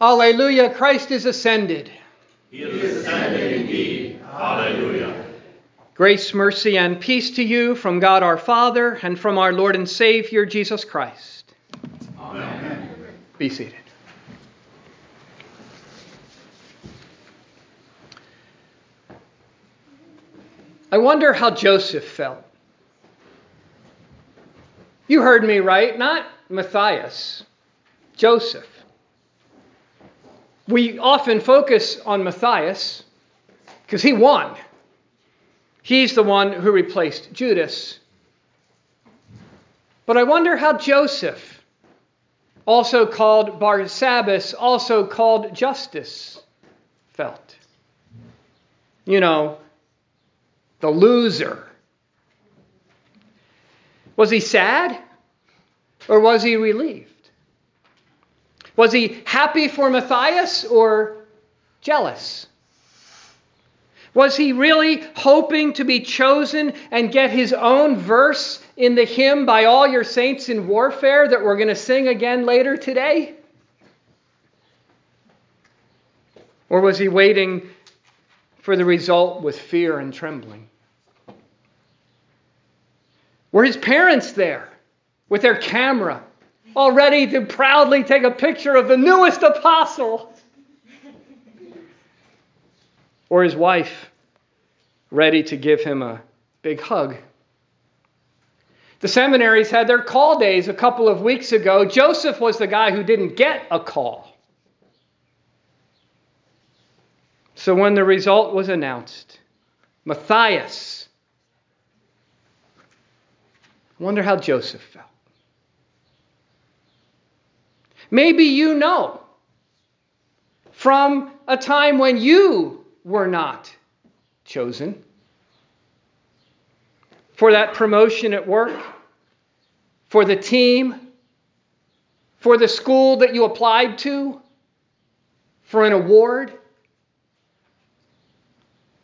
Alleluia, Christ is ascended. He is ascended indeed. Hallelujah. Grace, mercy, and peace to you from God our Father and from our Lord and Savior Jesus Christ. Amen. Be seated. I wonder how Joseph felt. You heard me right, not Matthias, Joseph. We often focus on Matthias because he won. He's the one who replaced Judas. But I wonder how Joseph, also called Barsabbas, also called Justus, felt. You know, the loser. Was he sad or was he relieved? Was he happy for Matthias or jealous? Was he really hoping to be chosen and get his own verse in the hymn by all your saints in warfare that we're going to sing again later today? Or was he waiting for the result with fear and trembling? Were his parents there with their camera, all ready to proudly take a picture of the newest apostle? Or his wife, ready to give him a big hug? The seminaries had their call days a couple of weeks ago. Joseph was the guy who didn't get a call. So when the result was announced, Matthias, I wonder how Joseph felt. Maybe you know from a time when you were not chosen for that promotion at work, for the team, for the school that you applied to, for an award.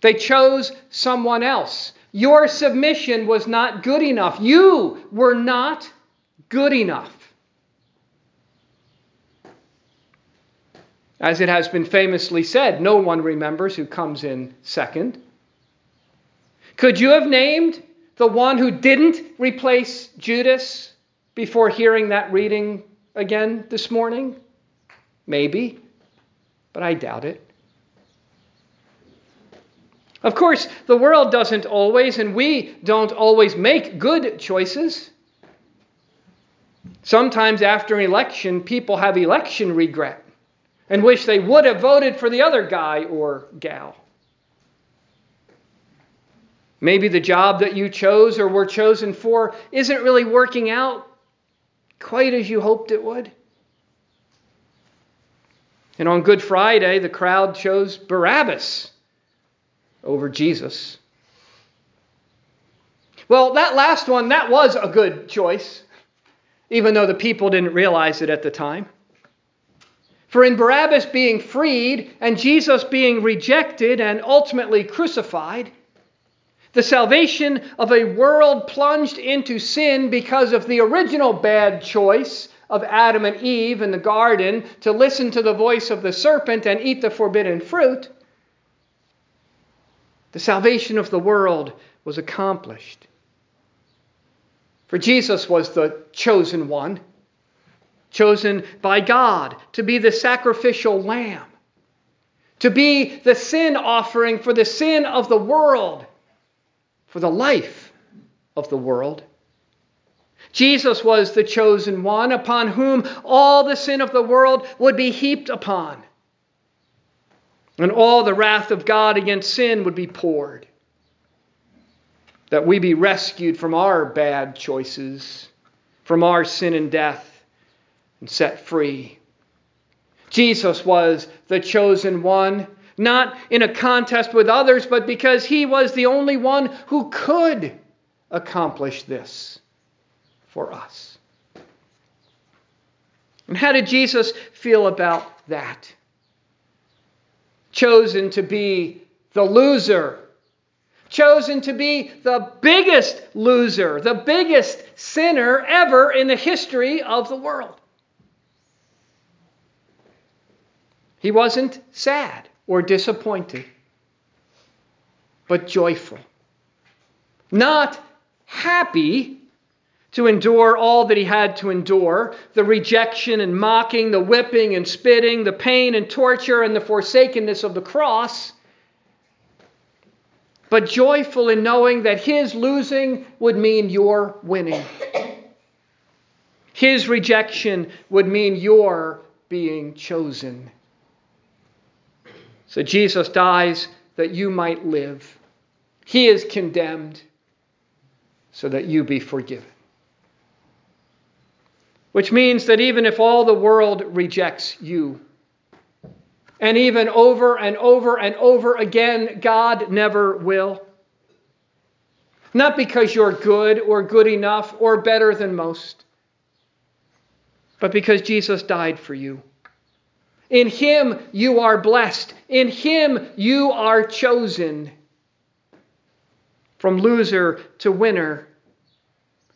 They chose someone else. Your submission was not good enough. You were not good enough. As it has been famously said, no one remembers who comes in second. Could you have named the one who didn't replace Judas before hearing that reading again this morning? Maybe, but I doubt it. Of course, the world doesn't always, and we don't always make good choices. Sometimes after an election, people have election regret and wish they would have voted for the other guy or gal. Maybe the job that you chose or were chosen for isn't really working out quite as you hoped it would. And on Good Friday, the crowd chose Barabbas over Jesus. Well, that last one, that was a good choice, even though the people didn't realize it at the time. For in Barabbas being freed and Jesus being rejected and ultimately crucified, the salvation of a world plunged into sin because of the original bad choice of Adam and Eve in the garden to listen to the voice of the serpent and eat the forbidden fruit, the salvation of the world was accomplished. For Jesus was the chosen one, chosen by God to be the sacrificial lamb, to be the sin offering for the sin of the world for the life of the world. Jesus was the chosen one upon whom all the sin of the world would be heaped upon. And all the wrath of God against sin would be poured. That we be rescued from our bad choices, from our sin and death, and set free. Jesus was the chosen one not in a contest with others, but because he was the only one who could accomplish this for us. And how did Jesus feel about that? Chosen to be the loser, chosen to be the biggest loser, the biggest sinner ever in the history of the world. He wasn't sad or disappointed, but joyful. Not happy to endure all that he had to endure the rejection and mocking, the whipping and spitting, the pain and torture, and the forsakenness of the cross but joyful in knowing that his losing would mean your winning. His rejection would mean your being chosen. So Jesus dies that you might live. He is condemned so that you be forgiven. Which means that even if all the world rejects you, and even over and over and over again, God never will. Not because you're good or good enough or better than most, but because Jesus died for you. In Him you are blessed. In Him you are chosen. From loser to winner,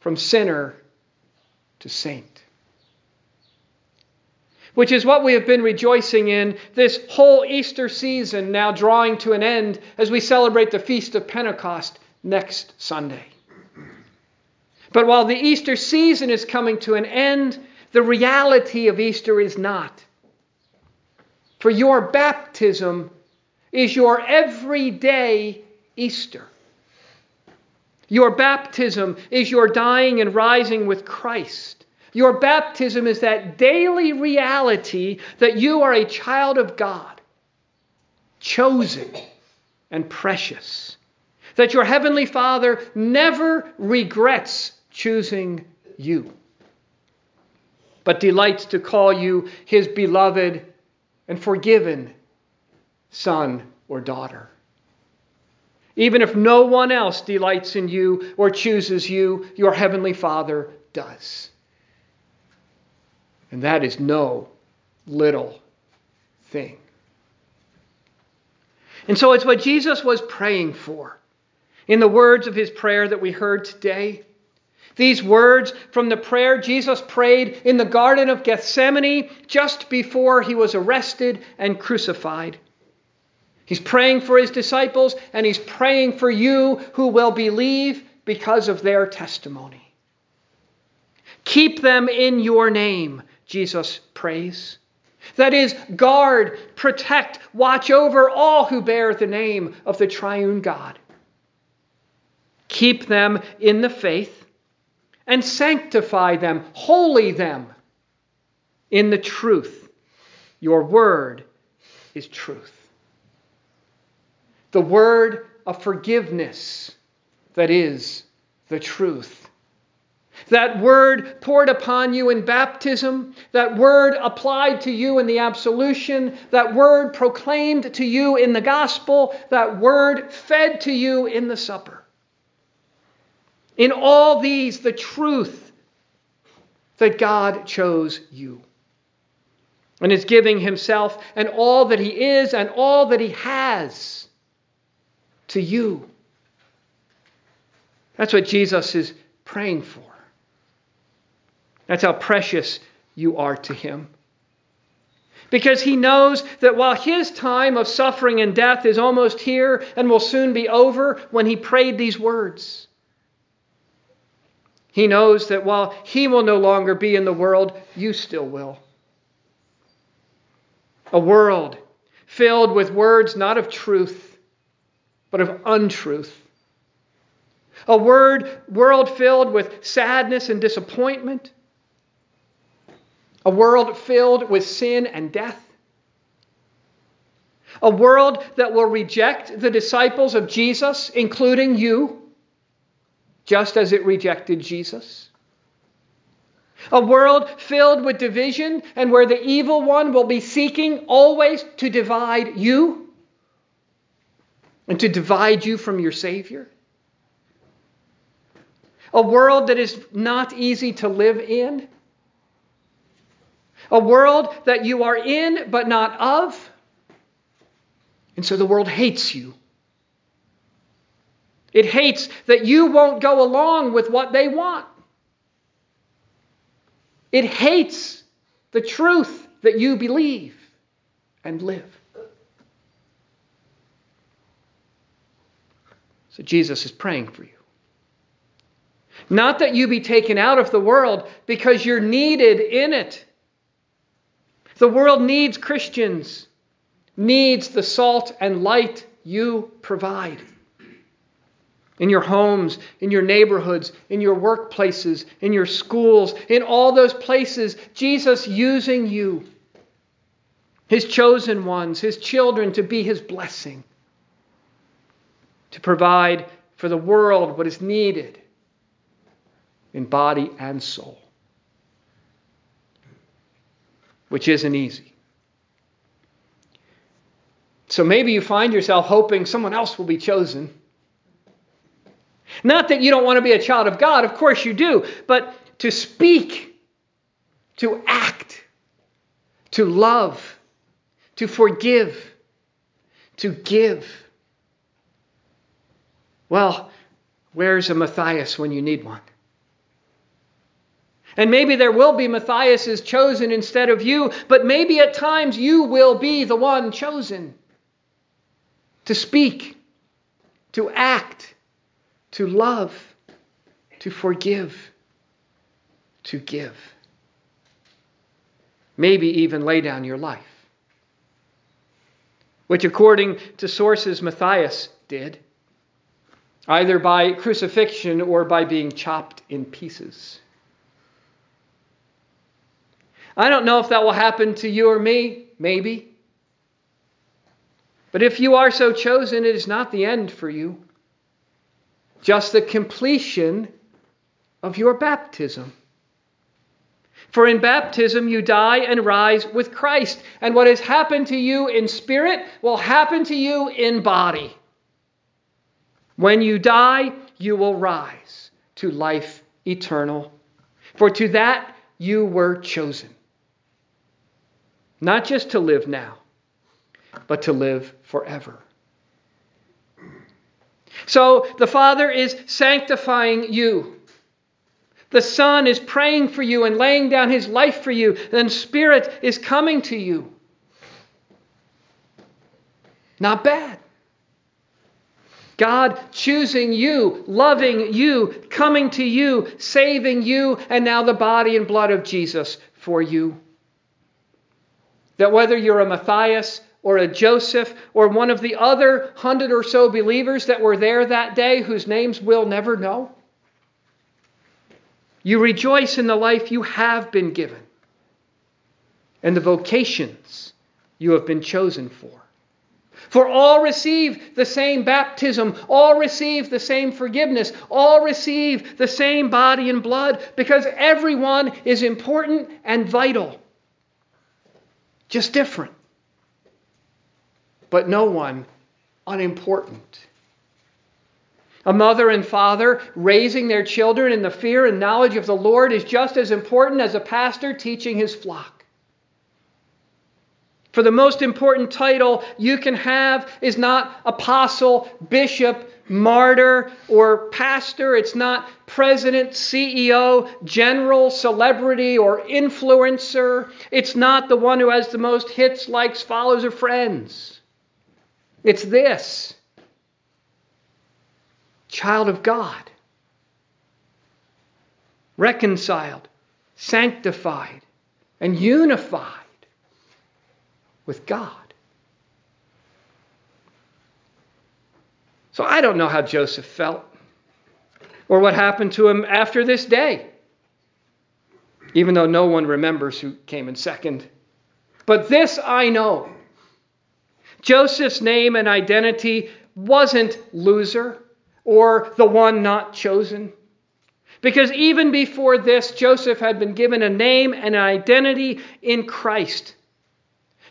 from sinner to saint which is what we have been rejoicing in this whole Easter season, now drawing to an end as we celebrate the Feast of Pentecost next Sunday. But while the Easter season is coming to an end, the reality of Easter is not. For your baptism is your everyday Easter. Your baptism is your dying and rising with Christ. Your baptism is that daily reality that you are a child of God, chosen and precious. That your Heavenly Father never regrets choosing you, but delights to call you His beloved and forgiven son or daughter. Even if no one else delights in you or chooses you, your Heavenly Father does. And that is no little thing. And so it's what Jesus was praying for in the words of his prayer that we heard today. These words from the prayer Jesus prayed in the Garden of Gethsemane just before he was arrested and crucified. He's praying for his disciples and he's praying for you who will believe because of their testimony. Keep them in your name Jesus prays. That is, guard, protect, watch over all who bear the name of the triune God. Keep them in the faith and sanctify them, holy them in the truth. Your word is truth. The word of forgiveness that is the truth. That word poured upon you in baptism, that word applied to you in the absolution, that word proclaimed to you in the gospel, that word fed to you in the supper. In all these, the truth that God chose you and is giving himself and all that he is and all that he has to you. That's what Jesus is praying for. That's how precious you are to him. Because he knows that while his time of suffering and death is almost here and will soon be over when he prayed these words, he knows that while he will no longer be in the world, you still will. A world filled with words not of truth, but of untruth. A word, world filled with sadness and disappointment a world filled with sin and death. A world that will reject the disciples of Jesus, including you, just as it rejected Jesus. A world filled with division and where the evil one will be seeking always to divide you and to divide you from your Savior. A world that is not easy to live in a world that you are in but not of. And so the world hates you. It hates that you won't go along with what they want. It hates the truth that you believe and live. So Jesus is praying for you. Not that you be taken out of the world because you're needed in it. The world needs Christians, needs the salt and light you provide. In your homes, in your neighborhoods, in your workplaces, in your schools, in all those places, Jesus using you, his chosen ones, his children, to be his blessing, to provide for the world what is needed in body and soul, which isn't easy. So maybe you find yourself hoping someone else will be chosen. Not that you don't want to be a child of God, of course you do, but to speak, to act, to love, to forgive, to give. Well, where's a Matthias when you need one? And maybe there will be Matthias's chosen instead of you, but maybe at times you will be the one chosen to speak, to act, to love, to forgive, to give. Maybe even lay down your life. Which, according to sources, Matthias did, either by crucifixion or by being chopped in pieces. I don't know if that will happen to you or me, maybe. But if you are so chosen, it is not the end for you, just the completion of your baptism. For in baptism you die and rise with Christ, and what has happened to you in spirit will happen to you in body. When you die, you will rise to life eternal. For to that you were chosen. Not just to live now, but to live forever. So the Father is sanctifying you. The Son is praying for you and laying down his life for you. Then Spirit is coming to you. Not bad. God choosing you, loving you, coming to you, saving you, and now the body and blood of Jesus for you. That whether you're a Matthias or a Joseph or one of the other hundred or so believers that were there that day whose names we'll never know, you rejoice in the life you have been given and the vocations you have been chosen for. For all receive the same baptism, all receive the same forgiveness, all receive the same body and blood, because everyone is important and vital just different. But no one unimportant. A mother and father raising their children in the fear and knowledge of the Lord is just as important as a pastor teaching his flock. For the most important title you can have is not apostle, bishop, martyr, or pastor. It's not president, CEO, general, celebrity, or influencer. It's not the one who has the most hits, likes, follows, or friends. It's this child of God, reconciled, sanctified, and unified with God. So I don't know how Joseph felt or what happened to him after this day, even though no one remembers who came in second. But this I know Joseph's name and identity wasn't loser or the one not chosen. Because even before this, Joseph had been given a name and an identity in Christ.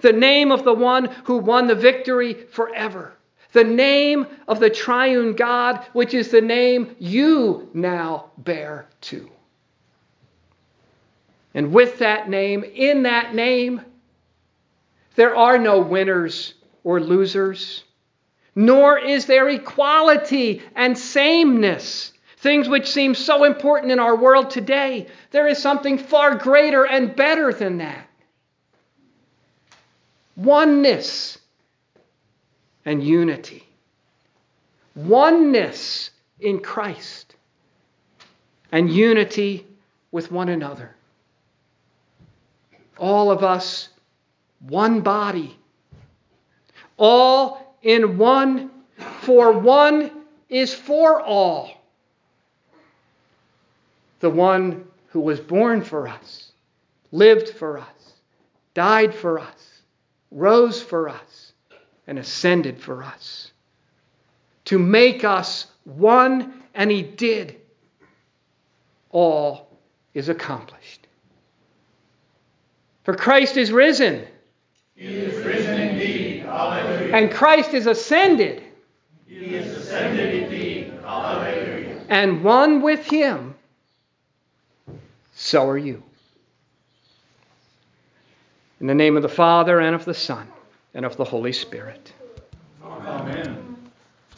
The name of the one who won the victory forever. The name of the triune God, which is the name you now bear too. And with that name, in that name, there are no winners or losers, nor is there equality and sameness. Things which seem so important in our world today. There is something far greater and better than that. oneness and unity. Oneness in Christ and unity with one another. All of us, one body, all in one, for one is for all. The one who was born for us, lived for us, died for us, rose for us, and ascended for us. To make us one, and he did. All is accomplished. For Christ is risen. He is risen indeed. Hallelujah. And Christ is ascended. He is ascended indeed. Hallelujah. And one with him, so are you. In the name of the Father, and of the Son, and of the Holy Spirit.